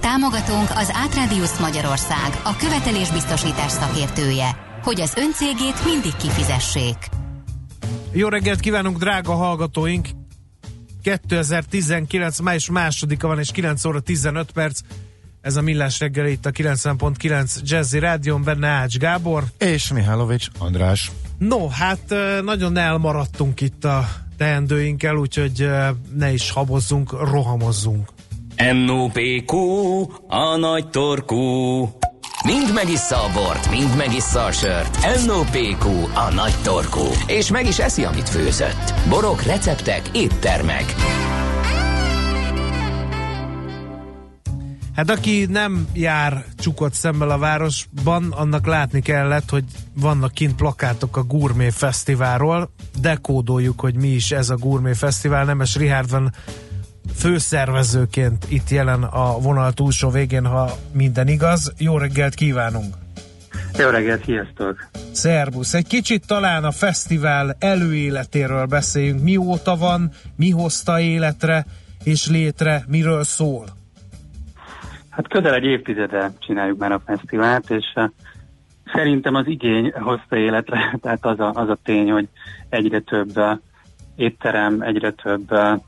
Támogatónk az Átrádiusz Magyarország, a követelésbiztosítás szakértője, hogy az öncégét mindig kifizessék. Jó reggelt kívánunk, drága hallgatóink! 2019. május másodika van, és 9 óra 15 perc. Ez a Millás reggel itt a 90.9 Jazzy Rádion, benne Ács Gábor. És Mihálovics András. No, hát nagyon elmaradtunk itt a teendőinkkel, úgyhogy ne is habozzunk, rohamozzunk. NOPQ, a nagy torkú. Mind megissza a bort, mind megissza a sört. NOPQ, a nagy torkú. És meg is eszi, amit főzött. Borok, receptek, éttermek. Hát aki nem jár csukott szemmel a városban, annak látni kellett, hogy vannak kint plakátok a Gourmet Fesztiválról. Dekódoljuk, hogy mi is ez a Gourmet Fesztivál. Nemes Richard van főszervezőként itt jelen a vonal túlsó végén, ha minden igaz. Jó reggelt kívánunk! Jó reggelt, sziasztok! Szerbusz! Egy kicsit talán a fesztivál előéletéről beszéljünk. Mióta van, mi hozta életre és létre, miről szól? Hát közel egy évtizede csináljuk már a fesztivált, és uh, szerintem az igény hozta életre, tehát az a, az a tény, hogy egyre több uh, étterem, egyre több uh,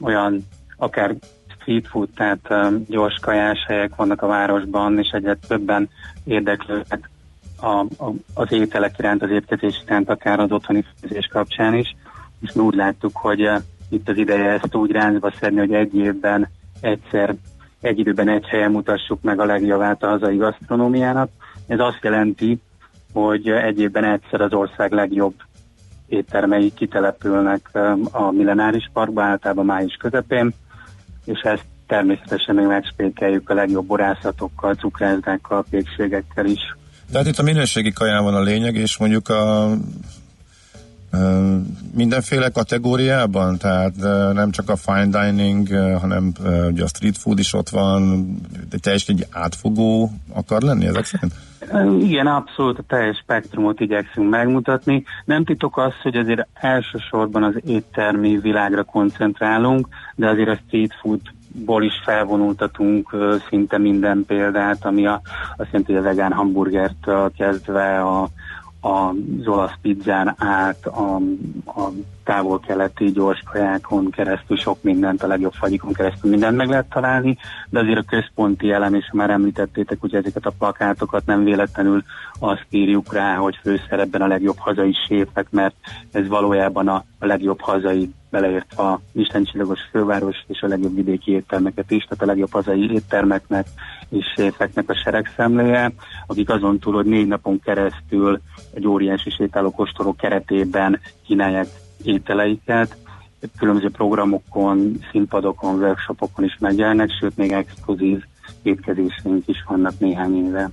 olyan akár street food, tehát um, gyors kajás helyek vannak a városban, és egyre többen érdeklődnek a, a, az ételek iránt, az étkezés iránt, akár az otthoni főzés kapcsán is. És mi úgy láttuk, hogy uh, itt az ideje ezt úgy rázba szedni, hogy egy évben egyszer, egy időben egy helyen mutassuk meg a legjavát a hazai gasztronómiának. Ez azt jelenti, hogy egy évben egyszer az ország legjobb éttermei kitelepülnek um, a Millenáris Parkba, általában május közepén, és ezt természetesen még megspékeljük a legjobb borászatokkal, cukrászdákkal, pékségekkel is. Tehát itt a minőségi kaján van a lényeg, és mondjuk a mindenféle kategóriában, tehát nem csak a fine dining, hanem ugye a street food is ott van, de teljesen egy átfogó akar lenni ezek szerint? Igen, abszolút a teljes spektrumot igyekszünk megmutatni. Nem titok az, hogy azért elsősorban az éttermi világra koncentrálunk, de azért a street foodból is felvonultatunk szinte minden példát, ami a, azt jelenti, hogy a vegán hamburgertől kezdve a az olasz pizzán át, a, a távol-keleti gyors kajákon keresztül sok mindent, a legjobb fagyikon keresztül mindent meg lehet találni, de azért a központi elem, és már említettétek, hogy ezeket a plakátokat nem véletlenül azt írjuk rá, hogy főszerepben a legjobb hazai séfek, mert ez valójában a, a legjobb hazai beleértve a Istencsillagos főváros és a legjobb vidéki éttermeket is, tehát a legjobb hazai éttermeknek és séfeknek a seregszemléje, akik azon túl, hogy négy napon keresztül egy óriási sétálókostorok keretében kínálják ételeiket, különböző programokon, színpadokon, workshopokon is megjelennek, sőt még exkluzív étkezéseink is vannak néhány éve.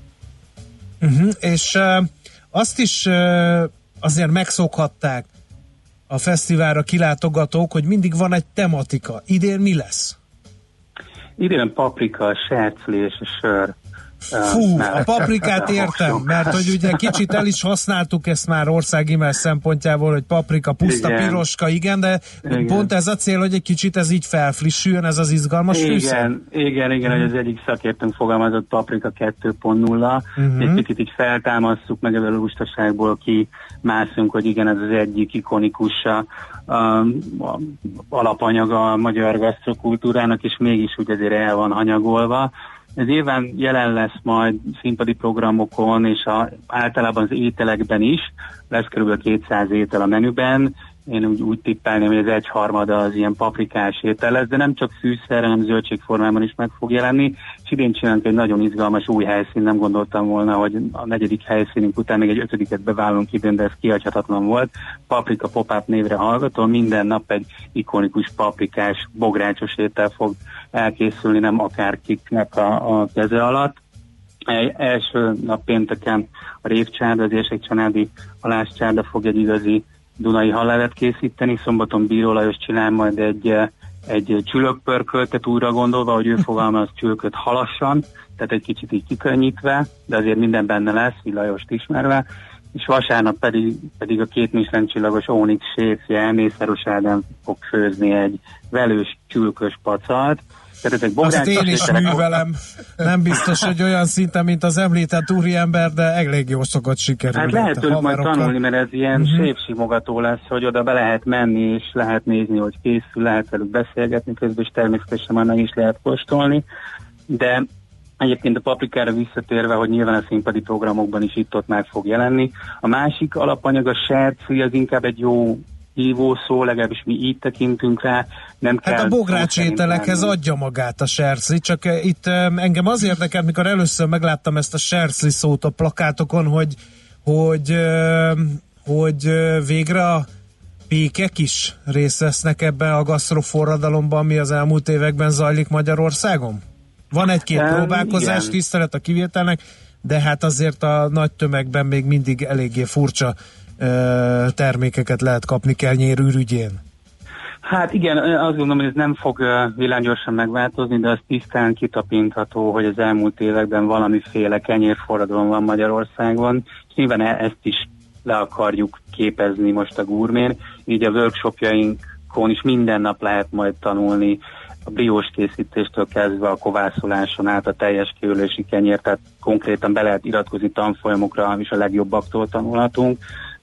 Uh-huh, és uh, azt is uh, azért megszokhatták a fesztiválra kilátogatók, hogy mindig van egy tematika. Idén mi lesz? Idén paprika, serclés, sör Fú, a paprikát értem, mert hogy ugye kicsit el is használtuk ezt már országimás szempontjából, hogy paprika, puszta, igen. piroska, igen, de igen. pont ez a cél, hogy egy kicsit ez így felfrissüljön, ez az izgalmas igen, fűszer? Igen, igen, hogy az egyik szakértőnk fogalmazott paprika 2.0, uh-huh. egy picit így feltámasztjuk meg ebből a lustaságból ki, mászunk, hogy igen, ez az egyik ikonikus a, a, a alapanyaga a magyar gasztrokultúrának, és mégis úgy azért el van hanyagolva. Ez éven jelen lesz majd színpadi programokon, és a, általában az ételekben is, lesz kb. 200 étel a menüben, én úgy, úgy tippelném, hogy az egyharmada az ilyen paprikás étel lesz, de nem csak fűszer, hanem zöldségformában is meg fog jelenni. És idén csinálunk egy nagyon izgalmas új helyszín, nem gondoltam volna, hogy a negyedik helyszínünk után még egy ötödiket beválunk idén, de ez kihagyhatatlan volt. Paprika pop-up névre hallgató, minden nap egy ikonikus paprikás, bográcsos étel fog elkészülni, nem akárkiknek a, a keze alatt első nap pénteken a révcsárda, az érségcsanádi halászcsárda fog egy igazi Dunai halálet készíteni, szombaton Bíró Lajos csinál majd egy, egy csülökpörköltet újra gondolva, hogy ő fogalmaz csülköt halassan, tehát egy kicsit így kikönnyítve, de azért minden benne lesz, Lajost ismerve, és vasárnap pedig, pedig a két Michelin csillagos Onyx séfje, Mészáros Ádám fog főzni egy velős csülkös pacalt, azt én is művelem. Nem biztos, hogy olyan szinten, mint az említett úriember, de elég jó szokott sikerülni. Hát lehet tőlük majd tanulni, mert ez ilyen uh-huh. szépsimogató lesz, hogy oda be lehet menni, és lehet nézni, hogy készül, lehet velük beszélgetni közben, és természetesen már meg is lehet kóstolni. De Egyébként a paprikára visszatérve, hogy nyilván a színpadi programokban is itt-ott meg fog jelenni. A másik alapanyag, a sercű, az inkább egy jó hívó szó, legalábbis mi így tekintünk rá. Nem hát kell a bogrács ételekhez adja magát a sercli, csak eh, itt engem az érdekelt, mikor először megláttam ezt a sercli szót a plakátokon, hogy, hogy, hogy végre a pékek is részt vesznek ebben a gasztroforradalomban, ami az elmúlt években zajlik Magyarországon? Van egy-két um, próbálkozás, igen. tisztelet a kivételnek, de hát azért a nagy tömegben még mindig eléggé furcsa termékeket lehet kapni kenyér ürügyén. Hát igen, azt gondolom, hogy ez nem fog villámgyorsan megváltozni, de az tisztán kitapintható, hogy az elmúlt években valamiféle kenyérforradalom van Magyarországon, és nyilván e- ezt is le akarjuk képezni most a gurmén, így a workshopjainkon is minden nap lehet majd tanulni a briós készítéstől kezdve a kovászoláson át a teljes kiölési kenyér, tehát konkrétan be lehet iratkozni tanfolyamokra, és a legjobbaktól tanulhatunk,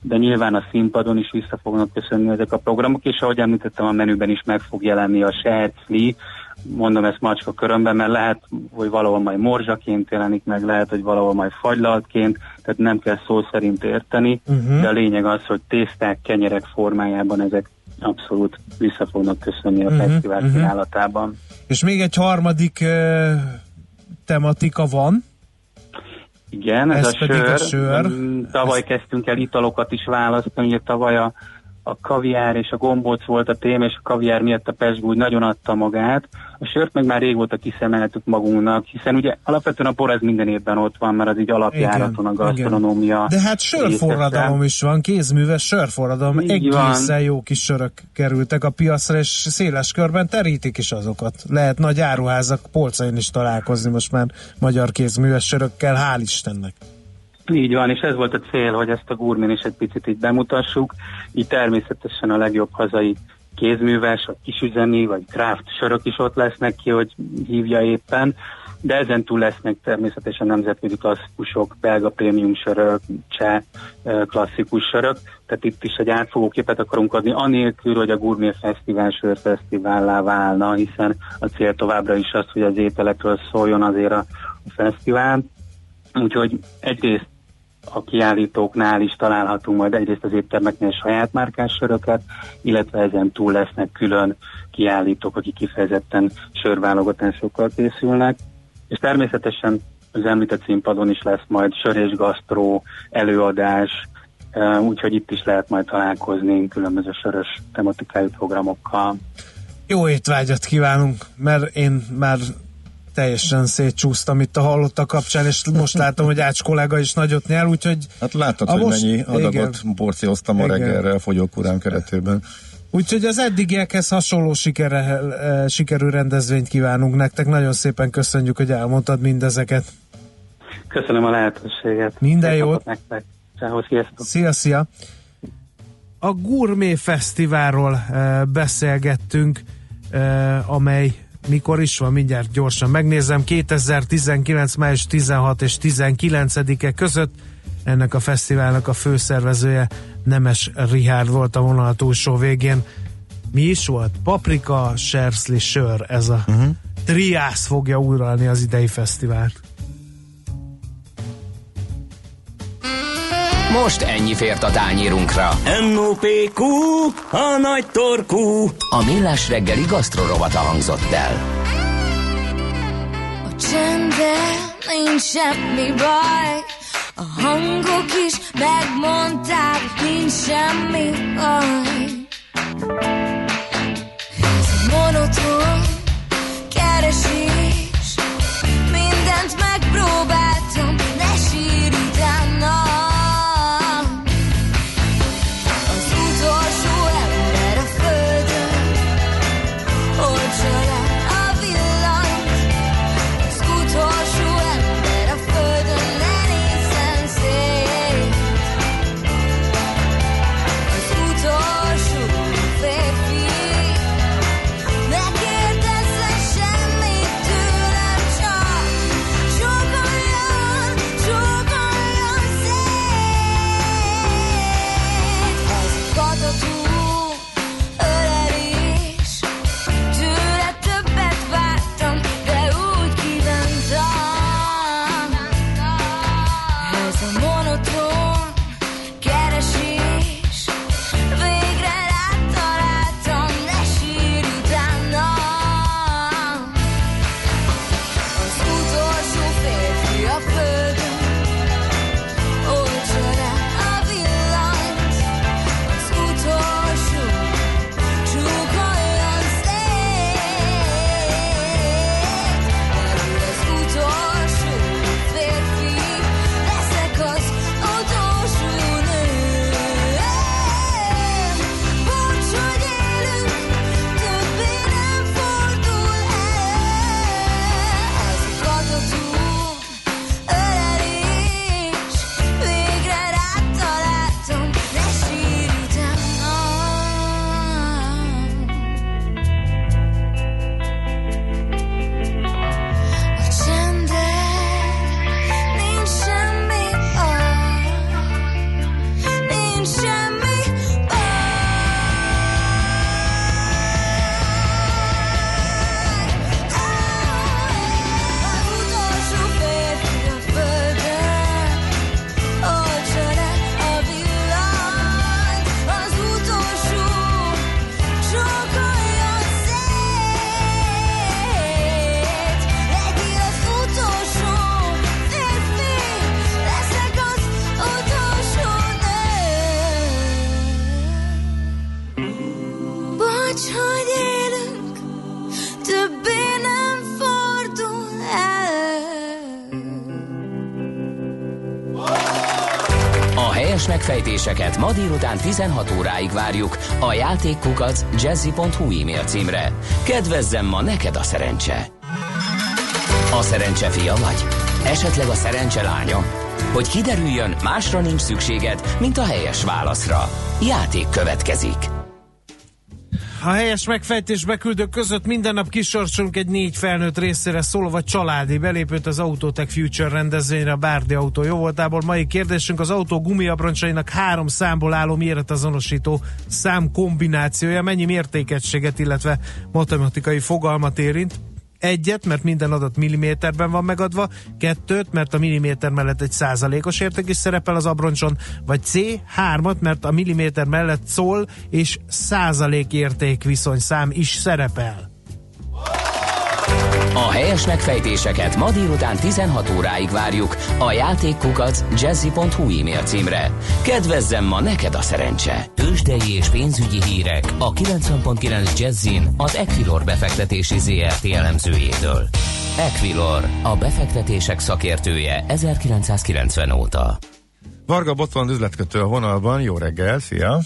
de nyilván a színpadon is vissza fognak köszönni ezek a programok, és ahogy említettem, a menüben is meg fog jelenni a sercli, mondom ezt macska körömben, mert lehet, hogy valahol majd morzsaként jelenik meg, lehet, hogy valahol majd fagylaltként, tehát nem kell szó szerint érteni, uh-huh. de a lényeg az, hogy tészták, kenyerek formájában ezek abszolút vissza fognak köszönni a uh-huh, fesztivál uh-huh. kínálatában. És még egy harmadik uh, tematika van. Igen, ez, ez a, sör. a sör. Mm, tavaly ez... kezdtünk el italokat is választani, ugye tavaly a a kaviár és a gombóc volt a téma, és a kaviár miatt a Pesgő úgy nagyon adta magát. A sört meg már régóta kiszemeltük magunknak, hiszen ugye alapvetően a bor ez minden évben ott van, mert az így alapjáraton a gasztronómia. De hát sörforradalom is van, kézműves sörforradalom, így egészen van. jó kis sörök kerültek a piacra, és széles körben terítik is azokat. Lehet nagy áruházak polcain is találkozni most már magyar kézműves sörökkel, hál' Istennek. Így van, és ez volt a cél, hogy ezt a gurmin is egy picit így bemutassuk. Így természetesen a legjobb hazai kézműves, vagy kisüzemi, vagy craft sörök is ott lesznek ki, hogy hívja éppen, de ezen túl lesznek természetesen nemzetközi klasszikusok, belga prémium sörök, cseh klasszikus sörök, tehát itt is egy átfogó képet akarunk adni, anélkül, hogy a Gourmet Fesztivál sörfesztivállá válna, hiszen a cél továbbra is az, hogy az ételekről szóljon azért a, a fesztivál. Úgyhogy egyrészt a kiállítóknál is találhatunk majd egyrészt az éttermeknél saját márkás söröket, illetve ezen túl lesznek külön kiállítók, akik kifejezetten sörválogatásokkal készülnek, és természetesen az említett színpadon is lesz majd sör és gasztró előadás, úgyhogy itt is lehet majd találkozni különböző sörös tematikájú programokkal. Jó étvágyat kívánunk, mert én már teljesen szétcsúsztam itt a hallottak kapcsán, és most látom, hogy Ács kollega is nagyot nyel, úgyhogy... Hát láttad, hogy most, mennyi adagot igen, porcióztam a reggelre a fogyókúrám keretében. Úgyhogy az eddigiekhez hasonló sikere, eh, sikerű rendezvényt kívánunk nektek. Nagyon szépen köszönjük, hogy elmondtad mindezeket. Köszönöm a lehetőséget. Minden jót. Nektek. Szia, szia. A Gourmet Fesztiválról eh, beszélgettünk, eh, amely mikor is van, mindjárt gyorsan megnézem, 2019. május 16 és 19-e között ennek a fesztiválnak a főszervezője Nemes Rihárd volt a vonal túlsó végén. Mi is volt? Paprika, serszli, sör, ez a uh-huh. triász fogja uralni az idei fesztivált. Most ennyi fért a tányírunkra. M.O.P.Q. A nagy torkú. A millás reggeli gasztrorovata hangzott el. A csendben nincs semmi baj, a hangok is megmondták, nincs semmi baj. Ez a monoton ma délután 16 óráig várjuk a játékkukac jazzy.hu e-mail címre. Kedvezzem ma neked a szerencse! A szerencse fia vagy? Esetleg a szerencse lánya? Hogy kiderüljön, másra nincs szükséged, mint a helyes válaszra. Játék következik. A helyes megfejtés beküldők között minden nap kisorsolunk egy négy felnőtt részére szóló vagy családi belépőt az Autotech Future rendezvényre. A Bárdi autó jó voltából. Mai kérdésünk az autó gumiabroncsainak három számból álló méretazonosító szám kombinációja mennyi mértékegységet, illetve matematikai fogalmat érint egyet, mert minden adat milliméterben van megadva, kettőt, mert a milliméter mellett egy százalékos érték is szerepel az abroncson, vagy C, hármat, mert a milliméter mellett szól, és százalék érték viszonyszám is szerepel. A helyes megfejtéseket ma délután 16 óráig várjuk a játékkukac jazzy.hu e-mail címre. Kedvezzem ma neked a szerencse! Tőzsdei és pénzügyi hírek a 90.9 Jazzin az Equilor befektetési ZRT elemzőjétől. Equilor, a befektetések szakértője 1990 óta. Varga Botvan üzletkötő a vonalban, jó reggel, szia!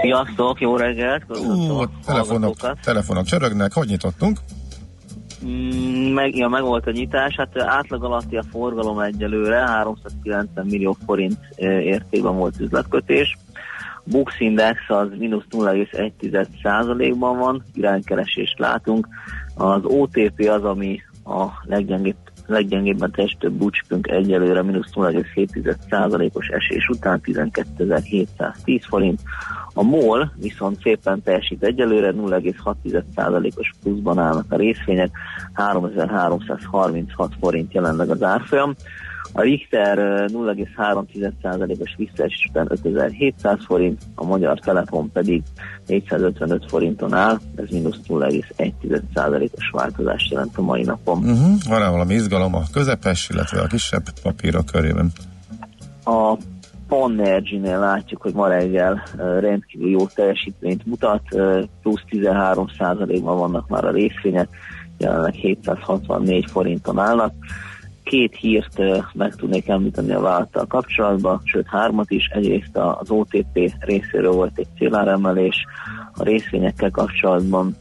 Sziasztok, jó reggelt! Ú, telefonok, telefonok csörögnek, hogy nyitottunk? Mm, meg, ja, meg volt a nyitás, hát átlag alatti a forgalom egyelőre, 390 millió forint értékben volt üzletkötés. Bux Index az mínusz 0,1%-ban van, iránykeresést látunk. Az OTP az, ami a leggyengébb, leggyengébben teljesítő búcskünk egyelőre mínusz 0,7%-os esés után 12.710 forint. A MOL viszont szépen teljesít egyelőre, 0,6%-os pluszban állnak a részvények, 3336 forint jelenleg az árfolyam. A Richter 0,3%-os visszaesés után 5700 forint, a Magyar Telefon pedig 455 forinton áll, ez mínusz 0,1%-os változást jelent a mai napon. Uh-huh. Van-e valami izgalom a közepes, illetve a kisebb papírok körében? A Panergy-nél látjuk, hogy ma reggel rendkívül jó teljesítményt mutat, plusz 13%-ban vannak már a részvények, jelenleg 764 forinton állnak. Két hírt meg tudnék említeni a vállalattal kapcsolatban, sőt hármat is. Egyrészt az OTP részéről volt egy céláremelés, a részvényekkel kapcsolatban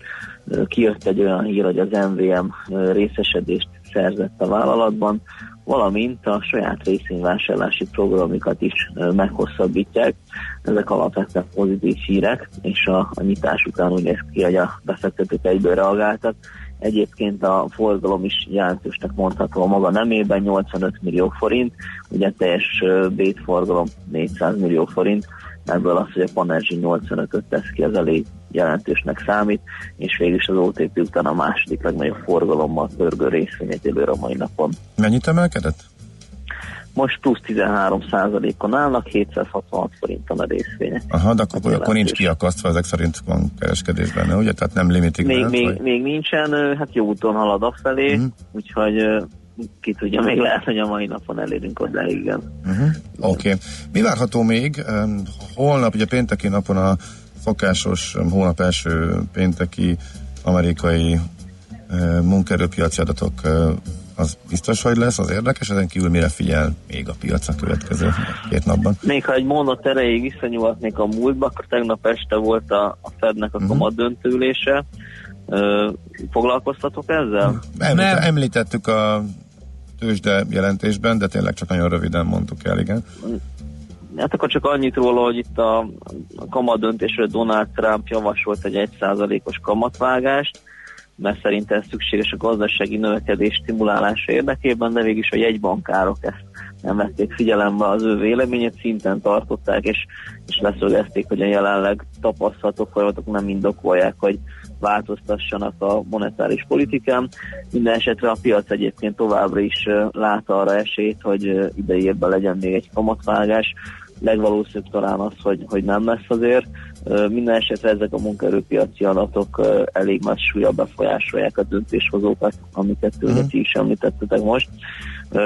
kijött egy olyan hír, hogy az MVM részesedést szerzett a vállalatban, valamint a saját részvényvásárlási programokat is meghosszabbítják. Ezek alapvetően pozitív hírek, és a, a nyitás után néz ki, hogy a befektetők egyből reagáltak. Egyébként a forgalom is jelentősnek mondható a maga nemében, 85 millió forint, ugye teljes bétforgalom 400 millió forint, ebből az, hogy a Panerzsi 85-öt tesz ki, az elég jelentősnek számít, és végül is az OTP után a második legnagyobb forgalommal pörgő részvényet előre a mai napon. Mennyit emelkedett? Most plusz 13 on állnak, 766 forinton a részvények. Aha, de akkor, akkor nincs kiakasztva ezek szerint van kereskedésben, ugye? Tehát nem limitig még, ment, még, még nincsen, hát jó úton halad afelé, uh-huh. úgyhogy ki tudja, még lehet, hogy a mai napon elérünk oda, igen. Uh-huh. Oké. Okay. Mi várható még? Holnap, ugye pénteki napon a szokásos hónap első pénteki amerikai munkaerőpiaci adatok az biztos, hogy lesz, az érdekes, ezen kívül mire figyel még a piac a következő két napban? Még ha egy mondat erejéig visszanyúlhatnék a múltba, akkor tegnap este volt a, a Fednek a uh-huh. kamat döntőlése. foglalkoztatok ezzel? Említ, említettük a tőzsde jelentésben, de tényleg csak nagyon röviden mondtuk el, igen. Hát akkor csak annyit róla, hogy itt a, a kamat döntésre Donald Trump javasolt egy 1%-os kamatvágást, mert szerint ez szükséges a gazdasági növekedés stimulálása érdekében, de végig is a jegybankárok ezt nem vették figyelembe az ő véleményét, szinten tartották, és, és leszögezték, hogy a jelenleg tapasztalatok folyamatok nem indokolják, hogy változtassanak a monetáris politikán. Minden esetre a piac egyébként továbbra is lát arra esélyt, hogy idei legyen még egy kamatvágás. Legvalószínűbb talán az, hogy, hogy nem lesz azért. Minden esetre ezek a munkaerőpiaci adatok elég nagy súlya befolyásolják a döntéshozókat, amiket tőle mm. is említettetek most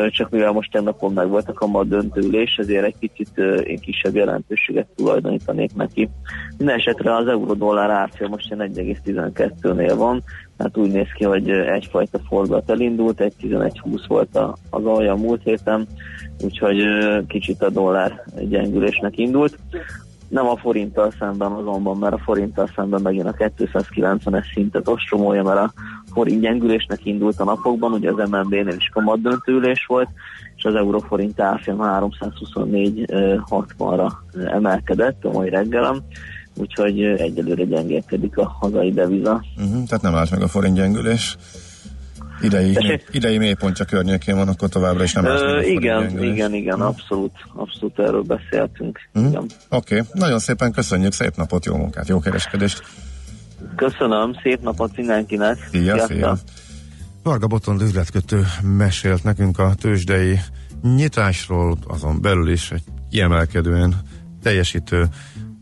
csak mivel most napon meg volt a döntőülés, ezért egy kicsit én kisebb jelentőséget tulajdonítanék neki. Minden esetre az euró-dollár árfolyam most 1,12-nél van, tehát úgy néz ki, hogy egyfajta fordulat elindult, egy 11-20 volt az alja múlt héten, úgyhogy kicsit a dollár gyengülésnek indult. Nem a forinttal szemben azonban, mert a forinttal szemben megint a 290-es szintet ostromolja, mert a forint gyengülésnek indult a napokban, ugye az MNB-nél is kamat döntőülés volt, és az euróforint árfolyam 324-60-ra emelkedett a mai reggelem, úgyhogy egyelőre gyengélkedik a hazai deviza. Uh-huh, tehát nem állt meg a forint gyengülés. Idei, mély, idei mélypontja környékén van, akkor továbbra is nem Ö, Igen, igen, igen, igen, hm. abszolút, abszolút erről beszéltünk. Mm. Oké, okay. nagyon szépen köszönjük, szép napot, jó munkát, jó kereskedést! Köszönöm, szép napot mindenkinek! Szia, szia! Varga Botond üzletkötő mesélt nekünk a tőzsdei nyitásról, azon belül is egy kiemelkedően teljesítő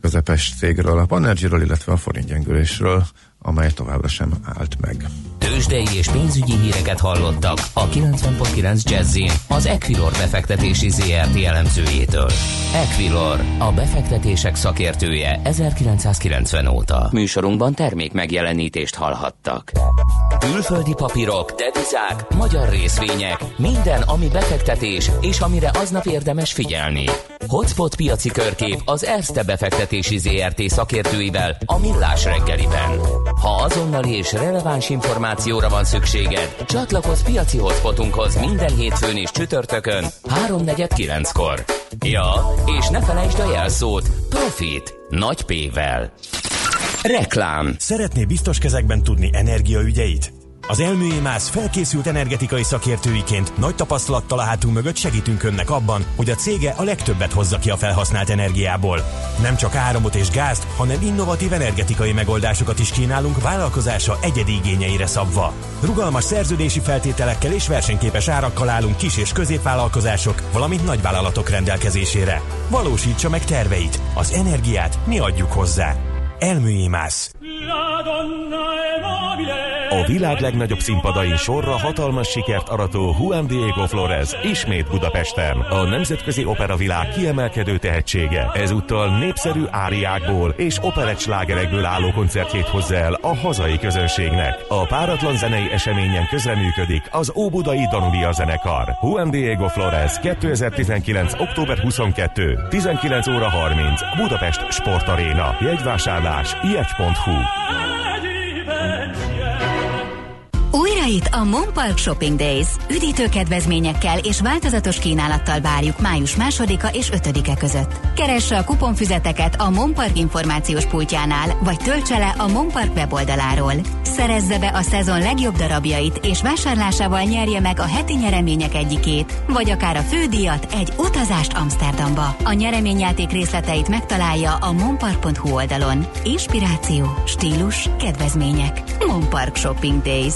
közepes cégről, a Panergyről, illetve a forintgyengülésről, amely továbbra sem állt meg. Tőzsdei és pénzügyi híreket hallottak a 90.9 Jazzin az Equilor befektetési ZRT elemzőjétől. Equilor, a befektetések szakértője 1990 óta. Műsorunkban termék megjelenítést hallhattak. Külföldi papírok, devizák, magyar részvények, minden, ami befektetés és amire aznap érdemes figyelni. Hotspot piaci körkép az Erste befektetési ZRT szakértőivel a Millás reggeliben. Ha azonnali és releváns információra van szükséged, csatlakozz piaci hotspotunkhoz minden hétfőn és csütörtökön 3.49-kor. Ja, és ne felejtsd a jelszót Profit nagy P-vel. Reklám. Szeretné biztos kezekben tudni energiaügyeit? Az Elműémász felkészült energetikai szakértőiként nagy tapasztalattal a hátunk mögött segítünk önnek abban, hogy a cége a legtöbbet hozza ki a felhasznált energiából. Nem csak áramot és gázt, hanem innovatív energetikai megoldásokat is kínálunk vállalkozása egyedi igényeire szabva. Rugalmas szerződési feltételekkel és versenyképes árakkal állunk kis- és középvállalkozások, valamint nagyvállalatok rendelkezésére. Valósítsa meg terveit, az energiát mi adjuk hozzá. Elműémász. A világ legnagyobb színpadain sorra hatalmas sikert arató Juan Diego Flores ismét Budapesten. A nemzetközi opera világ kiemelkedő tehetsége. Ezúttal népszerű áriákból és operett slágerekből álló koncertjét hozza el a hazai közönségnek. A páratlan zenei eseményen közreműködik az Óbudai Danubia zenekar. Juan Diego Flores 2019. október 22. 19 óra 30. Budapest Sportaréna. Jegyvásárlás ilyet.hu újra itt a Monpark Shopping Days. Üdítő kedvezményekkel és változatos kínálattal várjuk május másodika és 5-e között. Keresse a kuponfüzeteket a Monpark információs pultjánál, vagy töltse le a Monpark weboldaláról. Szerezze be a szezon legjobb darabjait, és vásárlásával nyerje meg a heti nyeremények egyikét, vagy akár a fődíjat, egy utazást Amsterdamba. A nyereményjáték részleteit megtalálja a monpark.hu oldalon. Inspiráció, stílus, kedvezmények. Monpark Shopping Days.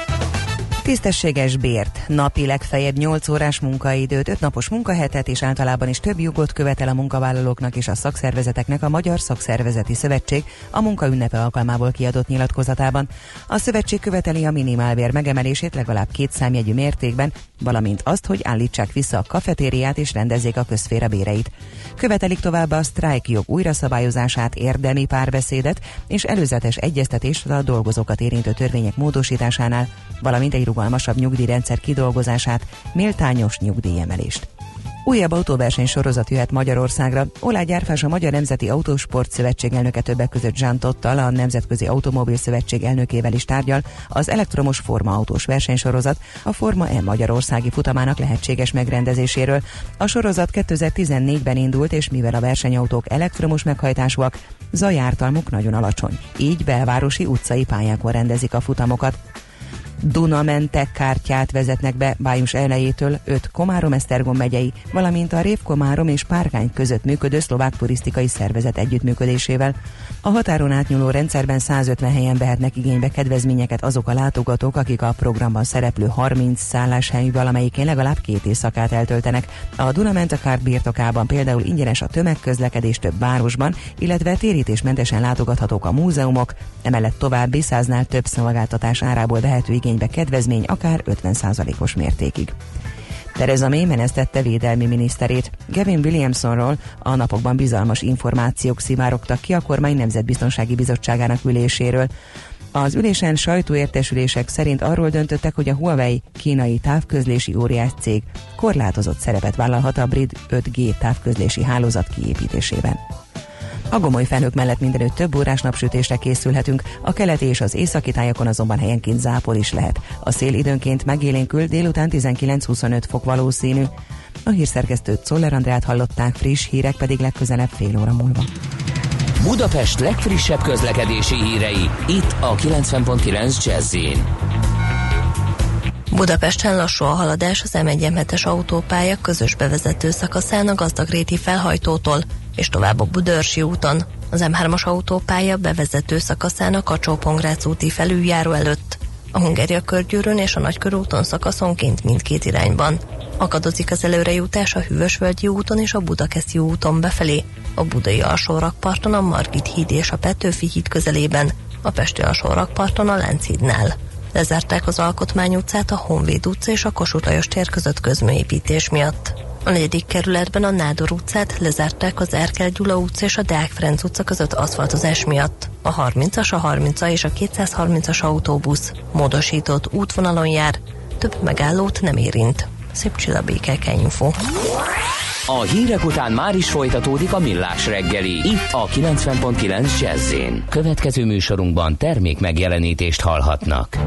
Tisztességes bért, napi legfeljebb 8 órás munkaidőt, 5 napos munkahetet és általában is több jogot követel a munkavállalóknak és a szakszervezeteknek a Magyar Szakszervezeti Szövetség a munka ünnepe alkalmából kiadott nyilatkozatában. A szövetség követeli a minimálbér megemelését legalább két számjegyű mértékben, valamint azt, hogy állítsák vissza a kafetériát és rendezzék a közféra béreit. Követelik továbbá a sztrájkjog újraszabályozását, érdemi párbeszédet és előzetes egyeztetést a dolgozókat érintő törvények módosításánál, valamint egy rugalmasabb nyugdíjrendszer kidolgozását, méltányos nyugdíjemelést. Újabb autóverseny sorozat jöhet Magyarországra. Olá Gyárfás a Magyar Nemzeti Autósport Szövetség elnöke többek között Jean Tottal, a Nemzetközi Automobil Szövetség elnökével is tárgyal az elektromos Forma autós versenysorozat a Forma E Magyarországi futamának lehetséges megrendezéséről. A sorozat 2014-ben indult, és mivel a versenyautók elektromos meghajtásúak, zajártalmuk nagyon alacsony. Így belvárosi utcai pályákon rendezik a futamokat. Dunamentek kártyát vezetnek be május elejétől 5 Komárom-Esztergom megyei, valamint a Révkomárom és Párkány között működő szlovák turisztikai szervezet együttműködésével. A határon átnyúló rendszerben 150 helyen vehetnek igénybe kedvezményeket azok a látogatók, akik a programban szereplő 30 szálláshely valamelyikén legalább két éjszakát eltöltenek. A Dunamentek birtokában például ingyenes a tömegközlekedés több városban, illetve térítésmentesen látogathatók a múzeumok, emellett további száznál több szolgáltatás árából vehető igény igénybe kedvezmény akár 50%-os mértékig. Tereza May menesztette védelmi miniszterét. Gavin Williamsonról a napokban bizalmas információk szivárogtak ki a kormány Nemzetbiztonsági Bizottságának üléséről. Az ülésen sajtóértesülések szerint arról döntöttek, hogy a Huawei kínai távközlési óriás cég korlátozott szerepet vállalhat a brit 5G távközlési hálózat kiépítésében. A gomoly felhők mellett mindenütt több órás napsütésre készülhetünk, a keleti és az északi tájakon azonban helyenként zápor is lehet. A szél időnként megélénkül, délután 19-25 fok valószínű. A hírszerkesztőt Szoller Andrát hallották, friss hírek pedig legközelebb fél óra múlva. Budapest legfrissebb közlekedési hírei, itt a 90.9 jazz Budapesten lassú a haladás az M1 autópálya közös bevezető szakaszán a Gazdagréti felhajtótól, és tovább a Budörsi úton, az M3-as autópálya bevezető szakaszán a kacsó úti felüljáró előtt, a Hungária körgyűrűn és a Nagykörúton szakaszonként mindkét irányban. Akadozik az előrejutás a Hűvösvölgyi úton és a Budakeszi úton befelé, a Budai alsórakparton a Margit híd és a Petőfi híd közelében, a Pesti alsórakparton a Lánchídnál. Lezárták az Alkotmány utcát a Honvéd utca és a Kossuth Lajos tér között közműépítés miatt. A negyedik kerületben a Nádor utcát lezárták az Erkel Gyula utca és a Deák Ferenc utca között aszfaltozás miatt. A 30-as, a 30 és a 230-as autóbusz módosított útvonalon jár, több megállót nem érint. Szép csillabékeke info. A hírek után már is folytatódik a millás reggeli, itt a 90.9 jazz Következő műsorunkban termék megjelenítést hallhatnak.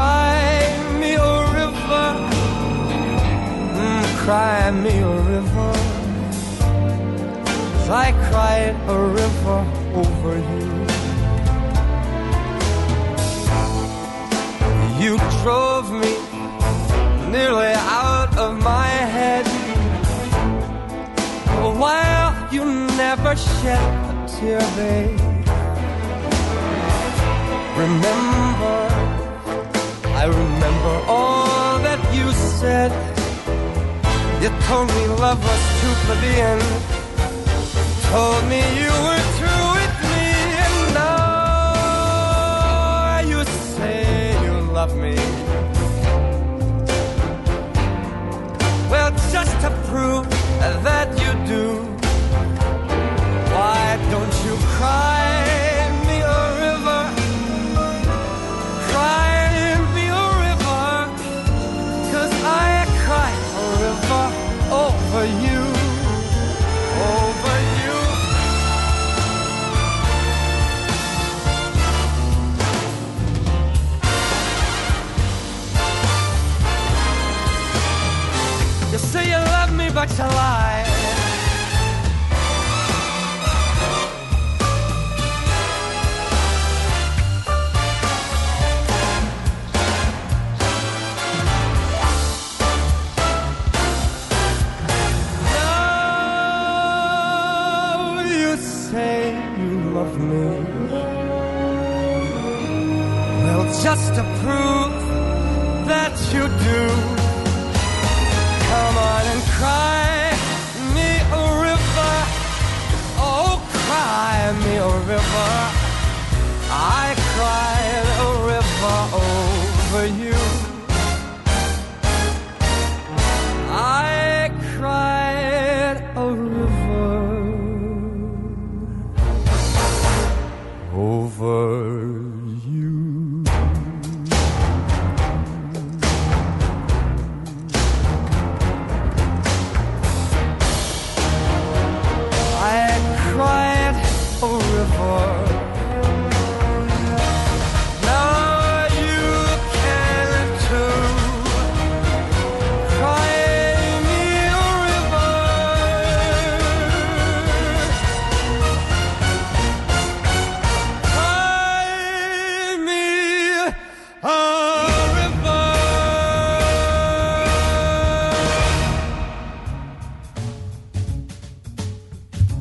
Cry me a river, mm, cry me a river. Cause I cried a river over you. You drove me nearly out of my head. While you never shed a tear, babe. Remember I remember all that you said. You told me love was true for the end. Told me you were true with me, and now you say you love me. Well, just to prove that you do, why don't you cry back to life.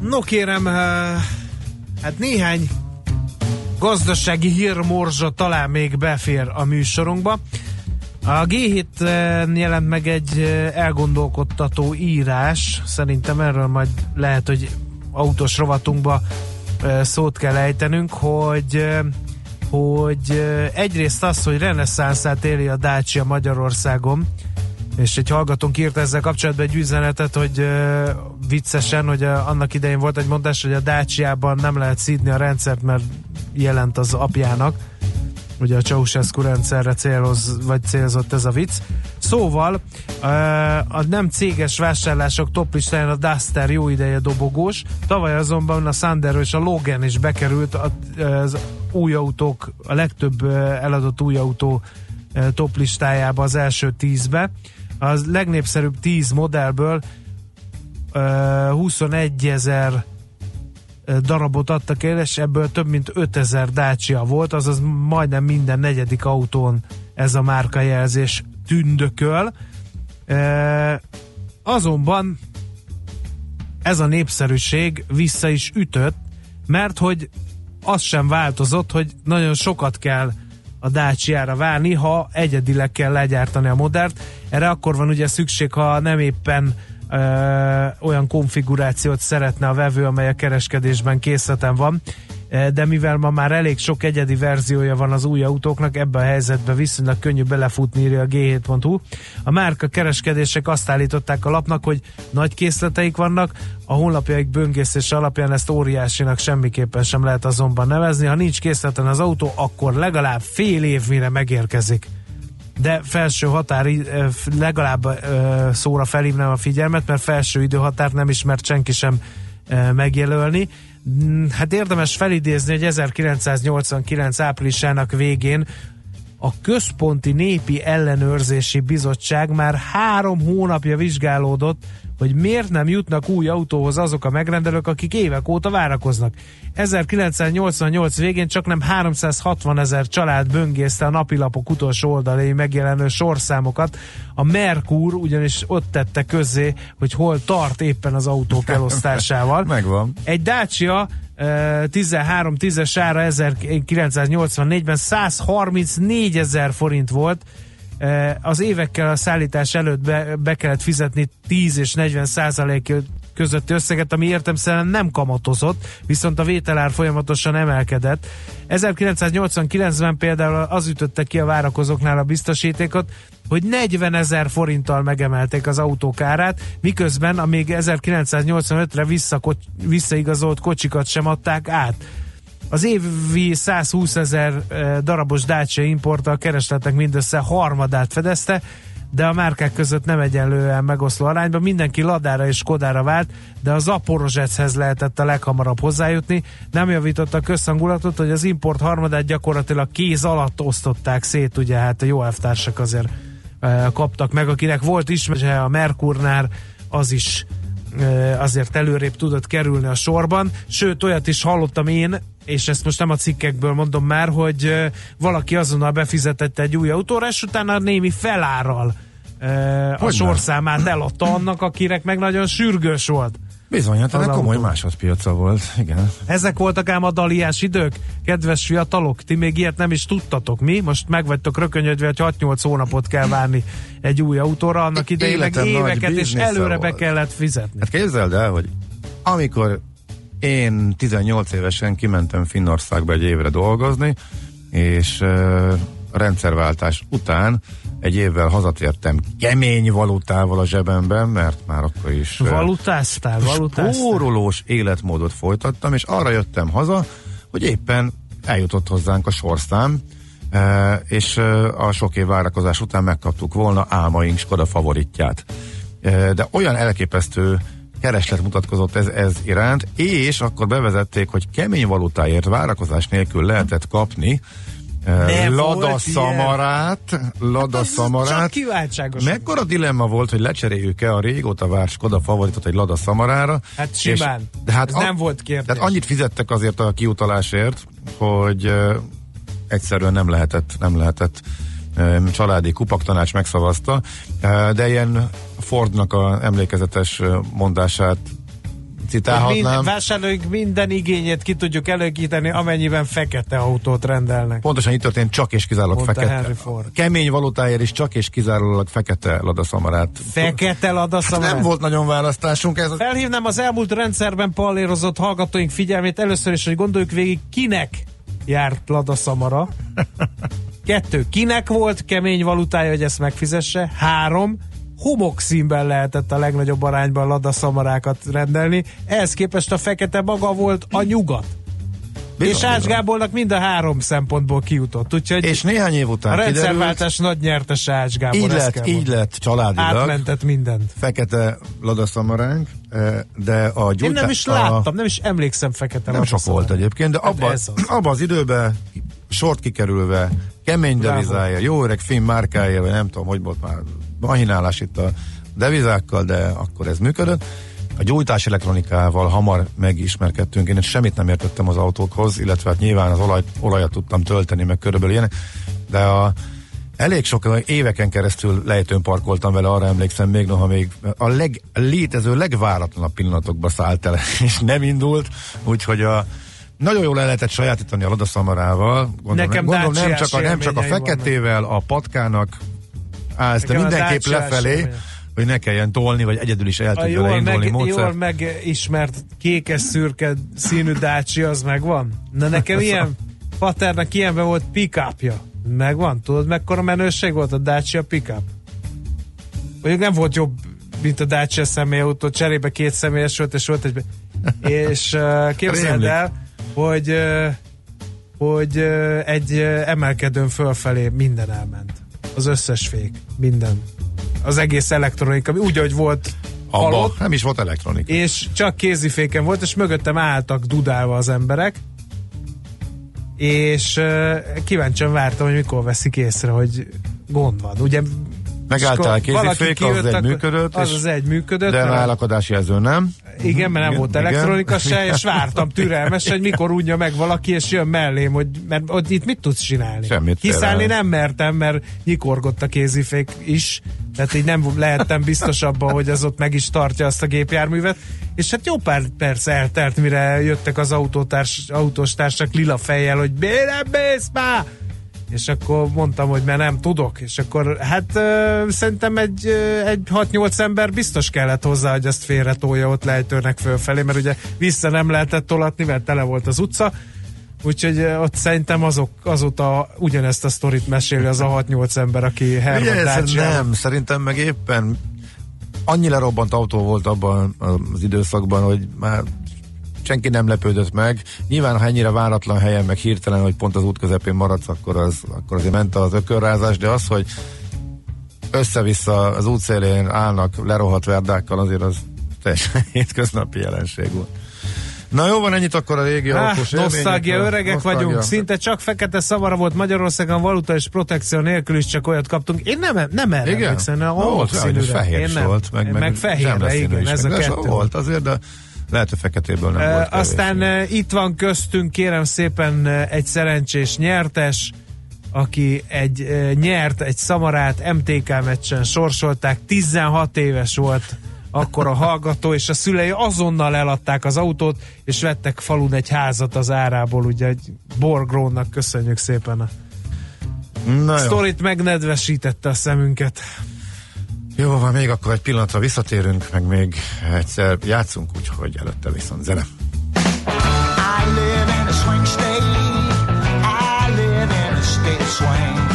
No kérem, eh, hát néhány gazdasági hírmorzsa talán még befér a műsorunkba. A G7 jelent meg egy eh, elgondolkodtató írás, szerintem erről majd lehet, hogy autós rovatunkba eh, szót kell ejtenünk, hogy eh, hogy eh, egyrészt az, hogy reneszánszát éli a Dacia Magyarországon, és egy hallgatónk írt ezzel kapcsolatban egy üzenetet, hogy uh, viccesen, hogy uh, annak idején volt egy mondás, hogy a Dacia-ban nem lehet szídni a rendszert, mert jelent az apjának. Ugye a Ceausescu rendszerre céloz, vagy célzott ez a vicc. Szóval uh, a nem céges vásárlások top listáján a Duster jó ideje dobogós, tavaly azonban a Sandero és a Logan is bekerült a, az új autók, a legtöbb eladott új autó top listájába az első tízbe. A legnépszerűbb 10 modellből uh, 21 ezer darabot adtak el, és ebből több mint 5000 Dacia volt, azaz majdnem minden negyedik autón ez a márkajelzés tündököl. E, azonban ez a népszerűség vissza is ütött, mert hogy az sem változott, hogy nagyon sokat kell a Dacia-ra várni, ha egyedileg kell legyártani a modellt. Erre akkor van ugye szükség, ha nem éppen ö, olyan konfigurációt szeretne a vevő, amely a kereskedésben készleten van, de mivel ma már elég sok egyedi verziója van az új autóknak, ebbe a helyzetbe viszonylag könnyű belefutni, írja a G7.hu. A márka kereskedések azt állították a lapnak, hogy nagy készleteik vannak, a honlapjaik böngészése alapján ezt óriásinak semmiképpen sem lehet azonban nevezni. Ha nincs készleten az autó, akkor legalább fél év mire megérkezik de felső határ legalább szóra felhívnám a figyelmet, mert felső időhatárt nem ismert senki sem megjelölni. Hát érdemes felidézni, hogy 1989 áprilisának végén a Központi Népi Ellenőrzési Bizottság már három hónapja vizsgálódott, hogy miért nem jutnak új autóhoz azok a megrendelők, akik évek óta várakoznak. 1988 végén csak nem 360 ezer család böngészte a napilapok utolsó oldalai megjelenő sorszámokat. A Merkur ugyanis ott tette közzé, hogy hol tart éppen az autók elosztásával. Megvan. Egy Dacia 13 10-es ára 1984-ben 134 ezer forint volt, az évekkel a szállítás előtt be, be kellett fizetni 10 és 40 százalék közötti összeget, ami értemszerűen nem kamatozott, viszont a vételár folyamatosan emelkedett. 1989-ben például az ütötte ki a várakozóknál a biztosítékot, hogy 40 ezer forinttal megemelték az autók árát, miközben a még 1985-re visszaigazolt kocsikat sem adták át. Az évi 120 ezer darabos Dacia importtal keresletnek mindössze harmadát fedezte, de a márkák között nem egyenlően megoszló arányban. Mindenki Ladára és Kodára vált, de az Aporozsechez lehetett a leghamarabb hozzájutni. Nem javította a közhangulatot, hogy az import harmadát gyakorlatilag kéz alatt osztották szét, ugye hát a jó elvtársak azért e, kaptak meg, akinek volt ismerőse a Merkurnál, az is azért előrébb tudott kerülni a sorban. Sőt, olyat is hallottam én, és ezt most nem a cikkekből mondom már, hogy valaki azonnal befizetett egy új autóra, és utána némi felárral a sorszámát eladta annak, akinek meg nagyon sürgős volt. Bizony, hát ennek komoly másodpiaca volt, igen. Ezek voltak ám a daliás idők, kedves fiatalok, ti még ilyet nem is tudtatok, mi? Most meg vagytok rökönyödve, hogy 6-8 hónapot kell várni egy új autóra, annak idején meg éveket, és előre be kellett fizetni. Hát képzeld el, hogy amikor én 18 évesen kimentem Finnországba egy évre dolgozni, és uh, rendszerváltás után egy évvel hazatértem kemény valutával a zsebemben, mert már akkor is valutáztál, valutáztál. spórolós életmódot folytattam, és arra jöttem haza, hogy éppen eljutott hozzánk a sorszám, és a sok év várakozás után megkaptuk volna álmaink Skoda favoritját. De olyan elképesztő kereslet mutatkozott ez, ez iránt, és akkor bevezették, hogy kemény valutáért várakozás nélkül lehetett kapni ne Lada Szamarát, Lada hát Szamarát. Mekkora dilemma volt, hogy lecseréljük-e a régóta várt Skoda favoritot egy Lada Szamarára. Hát simán. És, de hát Ez a, nem volt kérdés. Tehát annyit fizettek azért a kiutalásért, hogy uh, egyszerűen nem lehetett, nem lehetett uh, családi kupaktanács megszavazta, uh, de a Fordnak a emlékezetes mondását citálhatnám. Mind, vásárlóink minden igényét ki tudjuk előkíteni, amennyiben fekete autót rendelnek. Pontosan itt történt csak és kizárólag fekete. Kemény valutáért is csak és kizárólag fekete ladaszamarát. Fekete ladaszamarát? Hát nem volt nagyon választásunk. Ez Felhívnám az elmúlt rendszerben pallérozott hallgatóink figyelmét először is, hogy gondoljuk végig, kinek járt ladaszamara. Kettő, kinek volt kemény valutája, hogy ezt megfizesse? Három, homokszínben lehetett a legnagyobb arányban ladaszamarákat rendelni, ehhez képest a fekete maga volt a nyugat. Bizony, és Ács Gábornak mind a három szempontból kijutott. Úgyhogy és néhány év után A rendszerváltás nagy nyertes Ács Gábor. Így lett, így lett családilag. Átmentett mindent. Fekete ladaszamaránk, eh, de a gyújtás... Én nem is láttam, a, nem is emlékszem fekete Nem sok volt egyébként, de hát abban az. abba az időben sort kikerülve, kemény devizája, jó öreg finn márkája, vagy nem tudom, hogy volt már mahinálás itt a devizákkal, de akkor ez működött. A gyújtás elektronikával hamar megismerkedtünk, én semmit nem értettem az autókhoz, illetve hát nyilván az olaj, olajat tudtam tölteni, meg körülbelül ilyenek, de a, elég sok éveken keresztül lejtőn parkoltam vele, arra emlékszem még, noha még a leg, létező legváratlanabb pillanatokba szállt el, és nem indult, úgyhogy a nagyon jól el lehetett sajátítani a ladaszamarával. Gondolom, Nekem gondolom nem, csak a, nem csak a feketével, a patkának állsz te mindenképp lefelé, semmi. hogy ne kelljen tolni, vagy egyedül is el tudja leindulni meg, Jól megismert kékes-szürke színű dácsi, az megvan? Na nekem ilyen paternek ilyenben volt pick-upja. Megvan? Tudod, mekkora menőség volt a Dacia pickup? Mondjuk nem volt jobb, mint a Dacia személyautó, cserébe két személyes volt, és volt egy... és uh, képzeld el, hogy uh, hogy uh, egy uh, emelkedőn fölfelé minden elment az összes fék, minden. Az egész elektronika, úgy, hogy volt halott. Nem is volt elektronika. És csak kéziféken volt, és mögöttem álltak dudálva az emberek, és uh, kíváncsian vártam, hogy mikor veszik észre, hogy gond van. Ugye Megálltál valaki kézifék, az egy működött, Az az egy működött. De állakadási jelző nem. Igen, mert nem Igen, volt igen. elektronika se, és vártam türelmes, hogy mikor unja meg valaki, és jön mellém, hogy mert ott itt mit tudsz csinálni? Semmit Kiszállni tényleg. nem mertem, mert nyikorgott a kézifék is, tehát így nem lehettem biztos abban, hogy az ott meg is tartja azt a gépjárművet, és hát jó pár perc eltelt, mire jöttek az autótárs, autós társak lila fejjel, hogy miért nem mész már? És akkor mondtam, hogy mert nem tudok, és akkor hát ö, szerintem egy, ö, egy 6-8 ember biztos kellett hozzá, hogy azt félre tolja ott lejtőnek fölfelé, mert ugye vissza nem lehetett tolatni, mert tele volt az utca, úgyhogy ott szerintem azok, azóta ugyanezt a sztorit meséli az a 6-8 ember, aki Herman nem, szerintem meg éppen annyi lerobbant autó volt abban az időszakban, hogy már senki nem lepődött meg. Nyilván, ha ennyire váratlan helyen, meg hirtelen, hogy pont az út közepén maradsz, akkor, az, akkor azért ment az ökörrázás, de az, hogy össze-vissza az út szélén állnak lerohadt verdákkal, azért az teljesen hétköznapi jelenség volt. Na jó, van ennyit akkor a régi Ah, autós nosztalgia, öregek Nosztalgia. vagyunk. Szinte csak fekete szavara volt Magyarországon, valuta és protekció nélkül is csak olyat kaptunk. Én nem, nem erre Igen? emlékszem, a volt ez színűre. fehér Én nem. volt, meg, meg, meg fehérre, igen, ez a kettő. Volt azért, de lehet, hogy feketéből nem Ö, volt kevés. Aztán ö, itt van köztünk, kérem szépen egy szerencsés nyertes, aki egy ö, nyert egy szamarát MTK meccsen sorsolták, 16 éves volt akkor a hallgató, és a szülei azonnal eladták az autót, és vettek falun egy házat az árából, ugye egy Borgrónnak köszönjük szépen a Na jó. sztorit megnedvesítette a szemünket. Jó, van, még akkor egy pillanatra visszatérünk, meg még egyszer játszunk, úgyhogy előtte viszont zene. I live in a swing state. I live in a state of swing.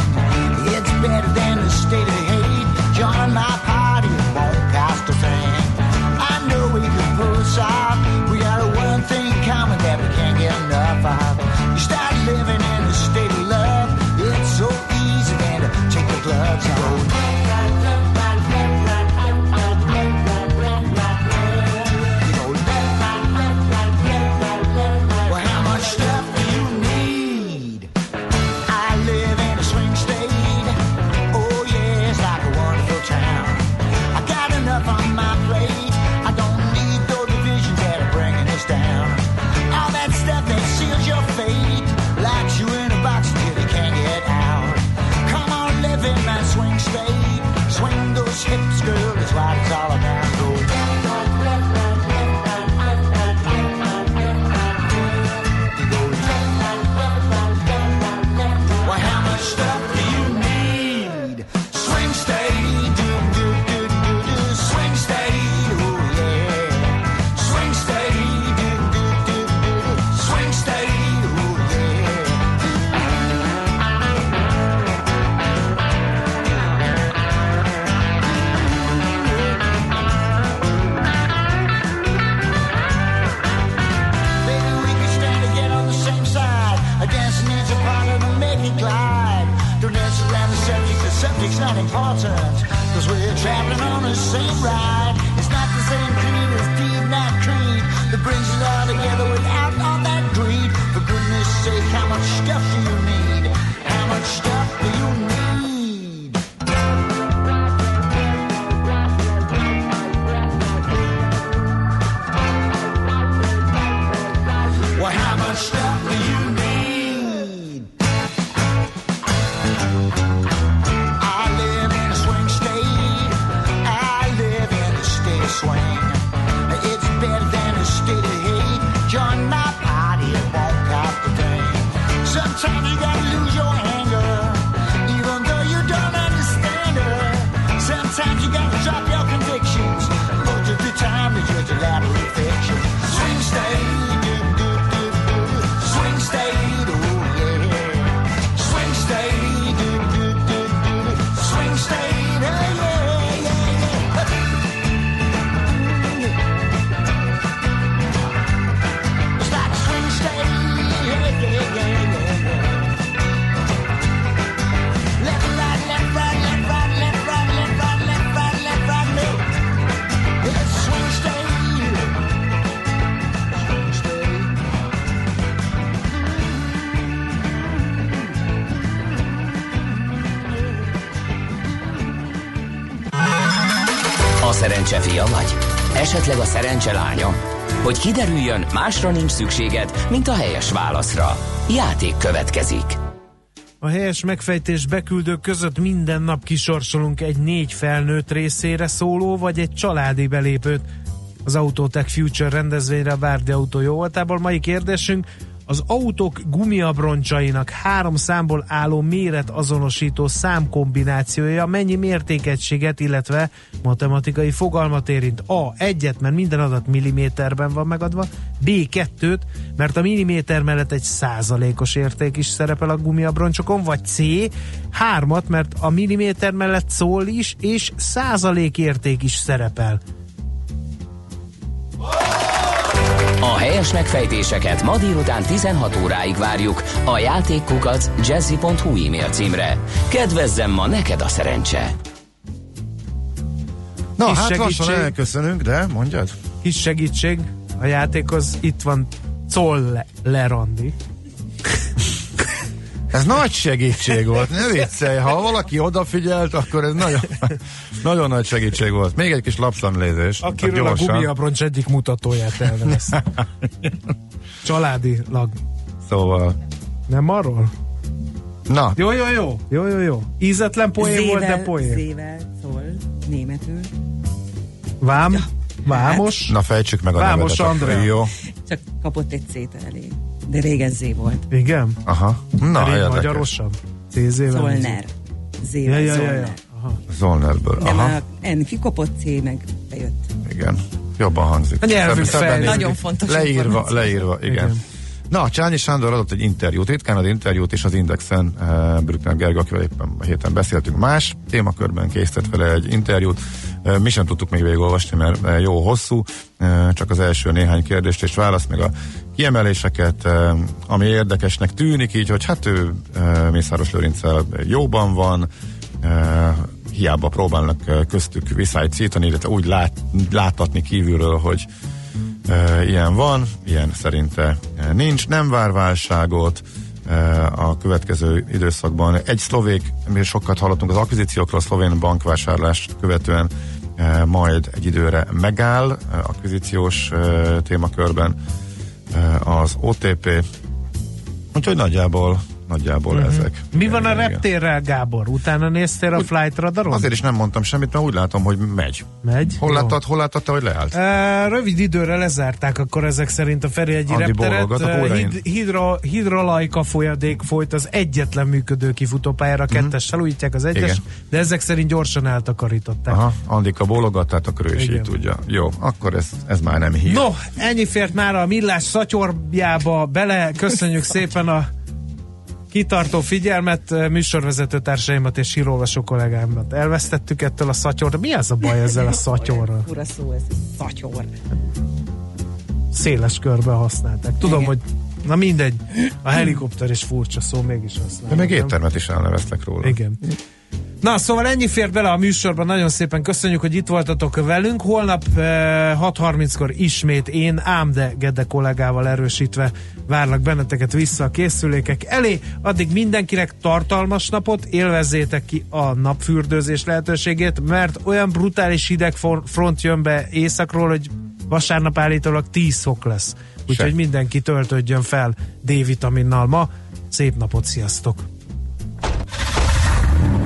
Esetleg a szerencse lánya? Hogy kiderüljön, másra nincs szükséged, mint a helyes válaszra. Játék következik. A helyes megfejtés beküldők között minden nap kisorsolunk egy négy felnőtt részére szóló, vagy egy családi belépőt. Az Autotech Future rendezvényre a Várdi Autó jó voltából. Mai kérdésünk, az autók gumiabroncsainak három számból álló méret azonosító számkombinációja mennyi mértékegységet, illetve matematikai fogalmat érint? A. Egyet, mert minden adat milliméterben van megadva. B. Kettőt, mert a milliméter mellett egy százalékos érték is szerepel a gumiabroncsokon. Vagy C. Hármat, mert a milliméter mellett szól is, és százalék érték is szerepel. A helyes megfejtéseket ma délután 16 óráig várjuk a játékkukac jazzy.hu e-mail címre. Kedvezzem ma neked a szerencse! Na, Kis hát segítség. lassan elköszönünk, de mondjad. Kis segítség a játékhoz. Itt van Zoll Lerandi. Ez nagy segítség volt, ne viccelj, ha valaki odafigyelt, akkor ez nagyon, nagyon nagy segítség volt. Még egy kis lapszemlézés. Akiről a gumiabroncs egyik mutatóját elvesz. Családilag. Szóval, Nem arról? na, Jó, jó, jó. Jó, jó, jó. Ízetlen poén volt, de poén. Zével szól németül. Vám, vámos. na fejtsük meg a Vámos nevedet. Andrea. Jó, Csak kapott egy elé. De régen Z volt. Igen? aha. Na, Na, érdekes. magyarosan. CZ-vel. Zolner. Ja, Z-vel ja, ja, Zolner. ja. Aha. Zolnerből, De aha, már N kikopott C meg bejött. igen. Jobban hangzik. A fejlődik. nézünk. Nagyon fontos Leírva, leírva, igen. Igen. Na, Csányi Sándor adott egy interjút, ritkán ad interjút, és az Indexen uh, Brückner Gergő, akivel éppen a héten beszéltünk más témakörben készített vele egy interjút. Uh, mi sem tudtuk még végigolvasni, mert uh, jó hosszú, uh, csak az első néhány kérdést és választ, meg a kiemeléseket, ami érdekesnek tűnik így, hogy hát ő Mészáros Lőrinccel jóban van, hiába próbálnak köztük viszályt szítani, illetve úgy lát, láttatni kívülről, hogy ilyen van, ilyen szerinte nincs, nem vár válságot a következő időszakban. Egy szlovék, mi sokat hallottunk az akvizíciókról, a szlovén bankvásárlást követően majd egy időre megáll akvizíciós témakörben az OTP. Úgyhogy nagyjából nagyjából uh-huh. ezek. Mi van a Igen. reptérrel, Gábor? Utána néztél a flight radaron? Azért is nem mondtam semmit, mert úgy látom, hogy megy. Megy? Hol láttad, hol láttad, te, hogy leállt? Uh, rövid időre lezárták akkor ezek szerint a Ferihegyi Andi repteret. hid, hidro, hidrolajka folyadék folyt az egyetlen működő kifutópályára, a kettes felújítják az egyes, Mhm. Igen. de ezek szerint gyorsan eltakarították. Aha, Andika bólogat, tehát akkor ő is így tudja. Jó, akkor ez, ez már nem hír. No, ennyi fért már a millás szatyorjába bele. Köszönjük szépen a kitartó figyelmet, műsorvezető társaimat és hírolvasó kollégámat. Elvesztettük ettől a szatyorra. Mi az a baj ezzel a szatyorral? Ura szó, ez szatyor. Széles körbe használták. Tudom, Igen. hogy na mindegy, a helikopter is furcsa szó, mégis De használják. még nem? éttermet is elneveztek róla. Igen. Na, szóval ennyi fért bele a műsorban, nagyon szépen köszönjük, hogy itt voltatok velünk. Holnap eh, 6.30-kor ismét én, ám de Gede kollégával erősítve várlak benneteket vissza a készülékek elé. Addig mindenkinek tartalmas napot, élvezzétek ki a napfürdőzés lehetőségét, mert olyan brutális hideg front jön be északról, hogy vasárnap állítólag 10 fok lesz. Úgyhogy mindenki töltődjön fel D-vitaminnal ma. Szép napot, sziasztok!